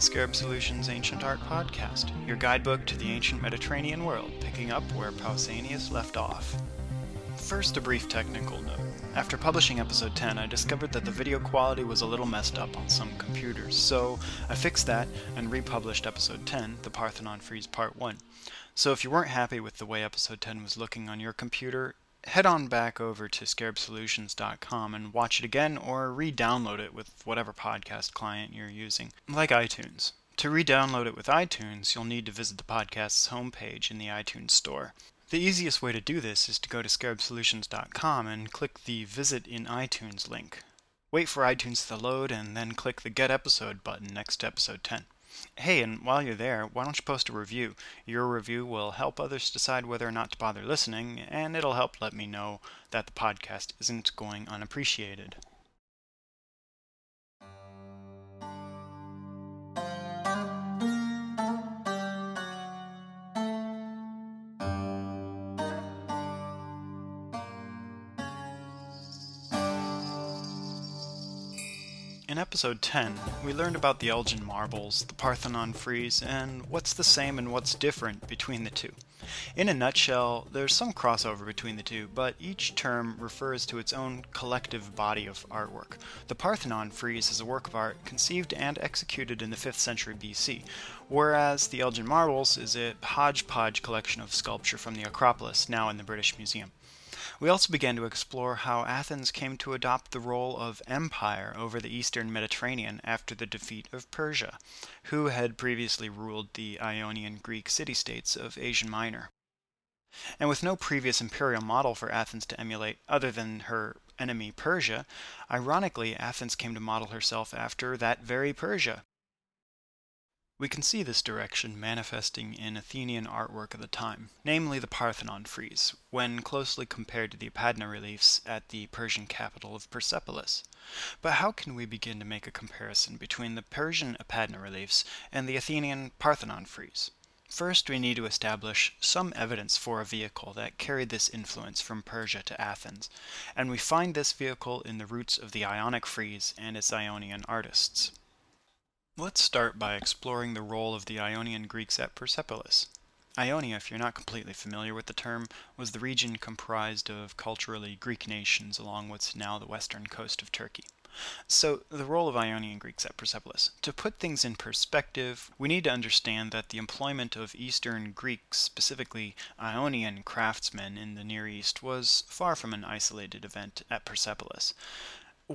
the Scarab Solutions Ancient Art Podcast, your guidebook to the ancient Mediterranean world, picking up where Pausanias left off. First, a brief technical note. After publishing episode 10, I discovered that the video quality was a little messed up on some computers, so I fixed that and republished episode 10, The Parthenon Frieze Part 1. So if you weren't happy with the way episode 10 was looking on your computer, head on back over to scarabsolutions.com and watch it again or re download it with whatever podcast client you're using, like iTunes. To re download it with iTunes, you'll need to visit the podcast's homepage in the iTunes Store. The easiest way to do this is to go to scarabsolutions.com and click the Visit in iTunes link. Wait for iTunes to load and then click the Get Episode button next to episode 10. Hey, and while you're there, why don't you post a review? Your review will help others decide whether or not to bother listening, and it'll help let me know that the podcast isn't going unappreciated. In episode 10, we learned about the Elgin marbles, the Parthenon frieze, and what's the same and what's different between the two. In a nutshell, there's some crossover between the two, but each term refers to its own collective body of artwork. The Parthenon frieze is a work of art conceived and executed in the 5th century BC, whereas the Elgin marbles is a hodgepodge collection of sculpture from the Acropolis, now in the British Museum. We also began to explore how Athens came to adopt the role of empire over the eastern Mediterranean after the defeat of Persia, who had previously ruled the Ionian Greek city states of Asia Minor. And with no previous imperial model for Athens to emulate other than her enemy Persia, ironically, Athens came to model herself after that very Persia. We can see this direction manifesting in Athenian artwork of the time, namely the Parthenon frieze, when closely compared to the Apadana reliefs at the Persian capital of Persepolis. But how can we begin to make a comparison between the Persian Apadana reliefs and the Athenian Parthenon frieze? First, we need to establish some evidence for a vehicle that carried this influence from Persia to Athens, and we find this vehicle in the roots of the Ionic frieze and its Ionian artists. Let's start by exploring the role of the Ionian Greeks at Persepolis. Ionia, if you're not completely familiar with the term, was the region comprised of culturally Greek nations along what's now the western coast of Turkey. So, the role of Ionian Greeks at Persepolis. To put things in perspective, we need to understand that the employment of Eastern Greeks, specifically Ionian craftsmen in the Near East, was far from an isolated event at Persepolis.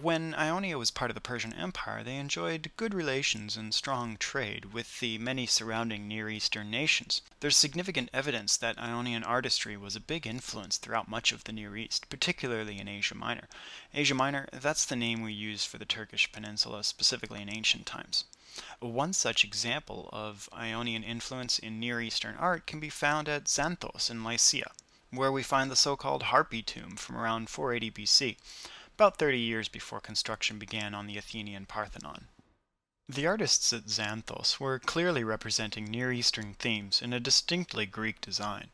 When Ionia was part of the Persian Empire, they enjoyed good relations and strong trade with the many surrounding Near Eastern nations. There's significant evidence that Ionian artistry was a big influence throughout much of the Near East, particularly in Asia Minor. Asia Minor, that's the name we use for the Turkish peninsula, specifically in ancient times. One such example of Ionian influence in Near Eastern art can be found at Xanthos in Lycia, where we find the so called Harpy tomb from around 480 BC about 30 years before construction began on the Athenian Parthenon. The artists at Xanthos were clearly representing Near Eastern themes in a distinctly Greek design.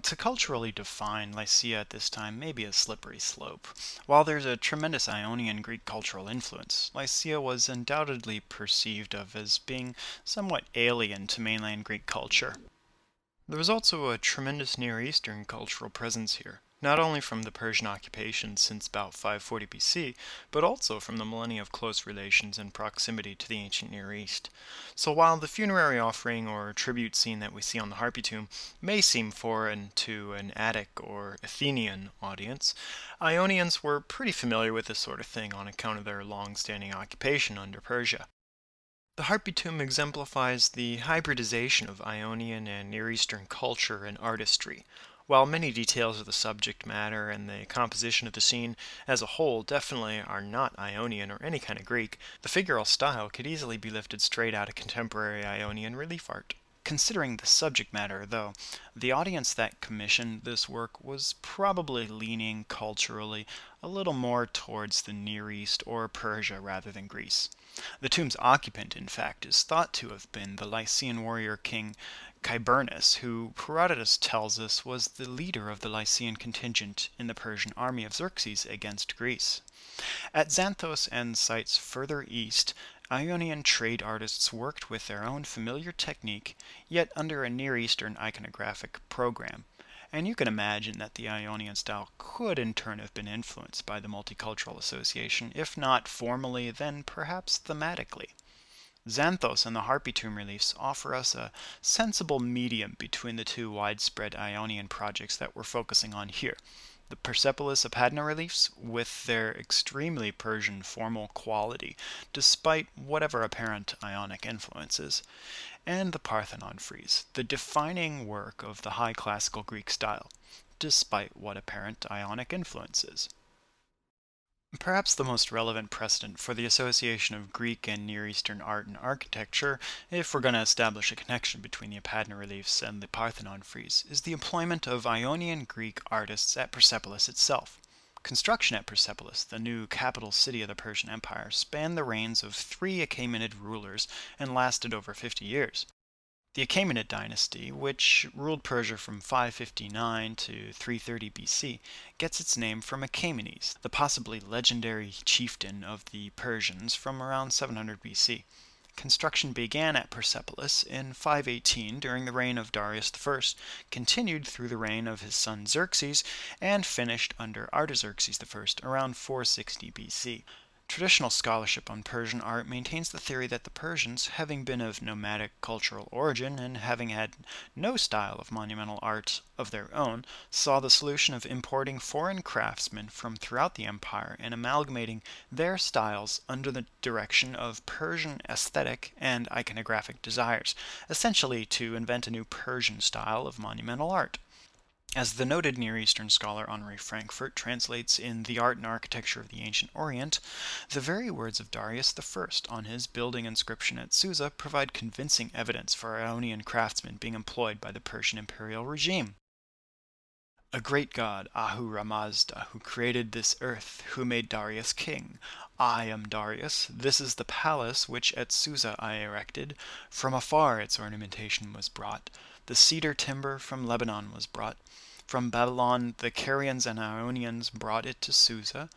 To culturally define Lycia at this time may be a slippery slope. While there's a tremendous Ionian Greek cultural influence, Lycia was undoubtedly perceived of as being somewhat alien to mainland Greek culture. There was also a tremendous Near Eastern cultural presence here not only from the Persian occupation since about 540 BC, but also from the millennia of close relations and proximity to the ancient Near East. So while the funerary offering or tribute scene that we see on the Harpy tomb may seem foreign to an Attic or Athenian audience, Ionians were pretty familiar with this sort of thing on account of their long-standing occupation under Persia. The Harpy tomb exemplifies the hybridization of Ionian and Near Eastern culture and artistry, while many details of the subject matter and the composition of the scene as a whole definitely are not Ionian or any kind of Greek, the figural style could easily be lifted straight out of contemporary Ionian relief art. Considering the subject matter, though, the audience that commissioned this work was probably leaning culturally a little more towards the Near East or Persia rather than Greece. The tomb's occupant, in fact, is thought to have been the Lycian warrior king Kybernis, who Herodotus tells us was the leader of the Lycian contingent in the Persian army of Xerxes against Greece. At Xanthos and sites further east, Ionian trade artists worked with their own familiar technique, yet under a Near Eastern iconographic program, and you can imagine that the Ionian style could in turn have been influenced by the multicultural association, if not formally, then perhaps thematically. Xanthos and the Harpy tomb reliefs offer us a sensible medium between the two widespread Ionian projects that we're focusing on here the Persepolis Apadana reliefs with their extremely Persian formal quality, despite whatever apparent Ionic influences, and the Parthenon frieze, the defining work of the high classical Greek style, despite what apparent Ionic influences. Perhaps the most relevant precedent for the association of Greek and Near Eastern art and architecture, if we're going to establish a connection between the Apadana reliefs and the Parthenon frieze, is the employment of Ionian Greek artists at Persepolis itself. Construction at Persepolis, the new capital city of the Persian Empire, spanned the reigns of three Achaemenid rulers and lasted over 50 years. The Achaemenid dynasty, which ruled Persia from 559 to 330 BC, gets its name from Achaemenes, the possibly legendary chieftain of the Persians from around 700 BC. Construction began at Persepolis in 518 during the reign of Darius I, continued through the reign of his son Xerxes, and finished under Artaxerxes I around 460 BC. Traditional scholarship on Persian art maintains the theory that the Persians, having been of nomadic cultural origin and having had no style of monumental art of their own, saw the solution of importing foreign craftsmen from throughout the empire and amalgamating their styles under the direction of Persian aesthetic and iconographic desires, essentially to invent a new Persian style of monumental art. As the noted Near Eastern scholar Henri Frankfort translates in The Art and Architecture of the Ancient Orient, the very words of Darius I on his building inscription at Susa provide convincing evidence for Ionian craftsmen being employed by the Persian imperial regime. A great god, Ahura Mazda, who created this earth, who made Darius king. I am Darius. This is the palace which at Susa I erected. From afar its ornamentation was brought. The cedar timber from Lebanon was brought. From Babylon the Carians and Ionians brought it to Susa.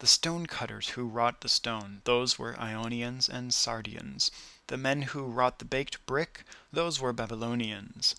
The stone cutters who wrought the stone, those were Ionians and Sardians. The men who wrought the baked brick, those were Babylonians.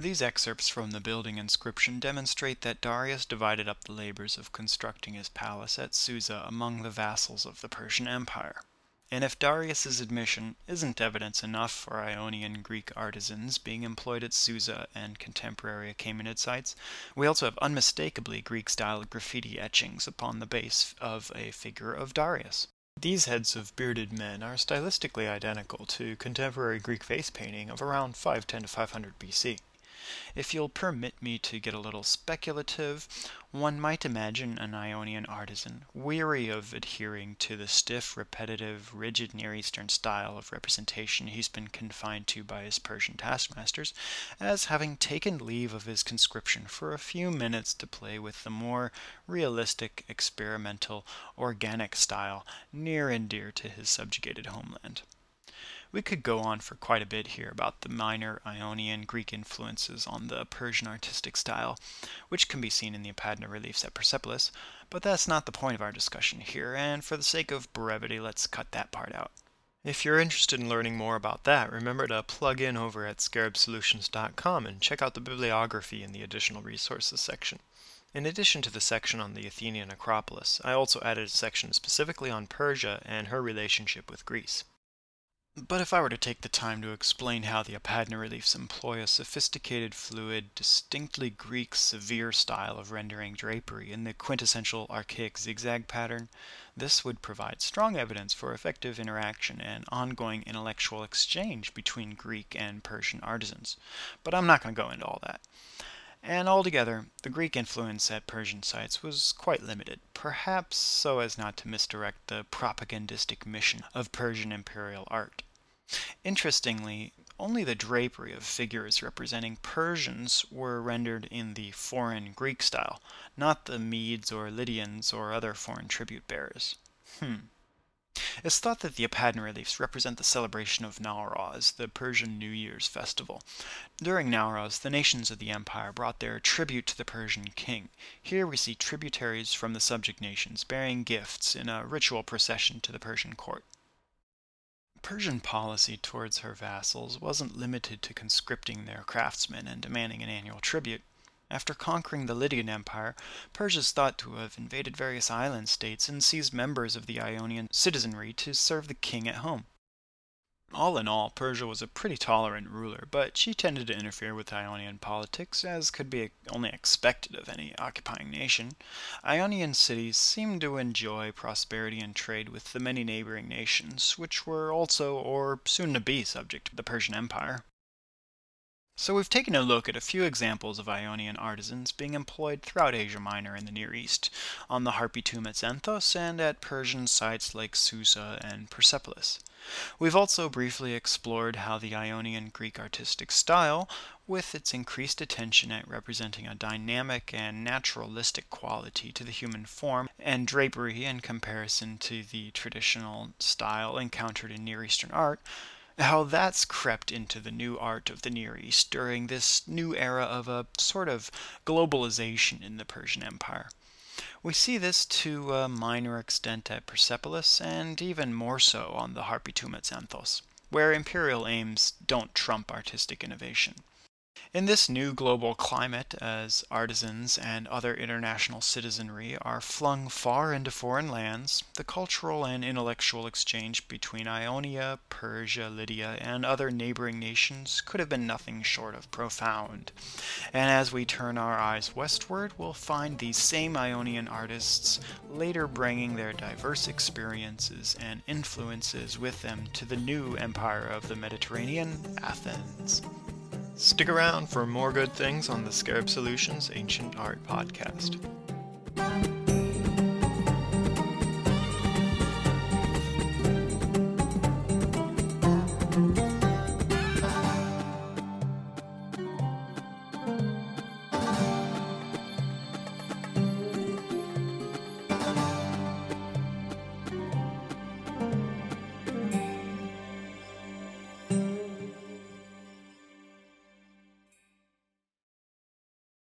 These excerpts from the building inscription demonstrate that Darius divided up the labors of constructing his palace at Susa among the vassals of the Persian Empire. And if Darius's admission isn't evidence enough for Ionian Greek artisans being employed at Susa and contemporary Achaemenid sites, we also have unmistakably Greek-style graffiti etchings upon the base of a figure of Darius. These heads of bearded men are stylistically identical to contemporary Greek face painting of around 510 to 500 BC. If you'll permit me to get a little speculative, one might imagine an Ionian artisan, weary of adhering to the stiff, repetitive, rigid Near Eastern style of representation he's been confined to by his Persian taskmasters, as having taken leave of his conscription for a few minutes to play with the more realistic, experimental, organic style near and dear to his subjugated homeland. We could go on for quite a bit here about the minor Ionian Greek influences on the Persian artistic style, which can be seen in the Apadana reliefs at Persepolis, but that's not the point of our discussion here, and for the sake of brevity, let's cut that part out. If you're interested in learning more about that, remember to plug in over at scarabsolutions.com and check out the bibliography in the additional resources section. In addition to the section on the Athenian Acropolis, I also added a section specifically on Persia and her relationship with Greece. But if I were to take the time to explain how the Apadana reliefs employ a sophisticated, fluid, distinctly Greek, severe style of rendering drapery in the quintessential archaic zigzag pattern, this would provide strong evidence for effective interaction and ongoing intellectual exchange between Greek and Persian artisans. But I'm not going to go into all that. And altogether, the Greek influence at Persian sites was quite limited, perhaps so as not to misdirect the propagandistic mission of Persian imperial art. Interestingly, only the drapery of figures representing Persians were rendered in the foreign Greek style, not the Medes or Lydians or other foreign tribute bearers. Hmm. It's thought that the Apadana reliefs represent the celebration of Nowruz, the Persian New Year's festival. During Nowruz, the nations of the empire brought their tribute to the Persian king. Here we see tributaries from the subject nations bearing gifts in a ritual procession to the Persian court. Persian policy towards her vassals wasn't limited to conscripting their craftsmen and demanding an annual tribute. After conquering the Lydian Empire, Persia is thought to have invaded various island states and seized members of the Ionian citizenry to serve the king at home. All in all, Persia was a pretty tolerant ruler, but she tended to interfere with Ionian politics, as could be only expected of any occupying nation. Ionian cities seemed to enjoy prosperity and trade with the many neighboring nations, which were also, or soon to be, subject to the Persian Empire. So we've taken a look at a few examples of Ionian artisans being employed throughout Asia Minor and the Near East, on the Harpy tomb at Xanthos and at Persian sites like Susa and Persepolis. We've also briefly explored how the Ionian Greek artistic style, with its increased attention at representing a dynamic and naturalistic quality to the human form and drapery in comparison to the traditional style encountered in Near Eastern art, how that's crept into the new art of the Near East during this new era of a sort of globalization in the Persian Empire. We see this to a minor extent at Persepolis, and even more so on the Harpy tomb at Xanthos, where imperial aims don't trump artistic innovation. In this new global climate, as artisans and other international citizenry are flung far into foreign lands, the cultural and intellectual exchange between Ionia, Persia, Lydia, and other neighboring nations could have been nothing short of profound. And as we turn our eyes westward, we'll find these same Ionian artists later bringing their diverse experiences and influences with them to the new empire of the Mediterranean, Athens. Stick around for more good things on the Scarab Solutions Ancient Art Podcast.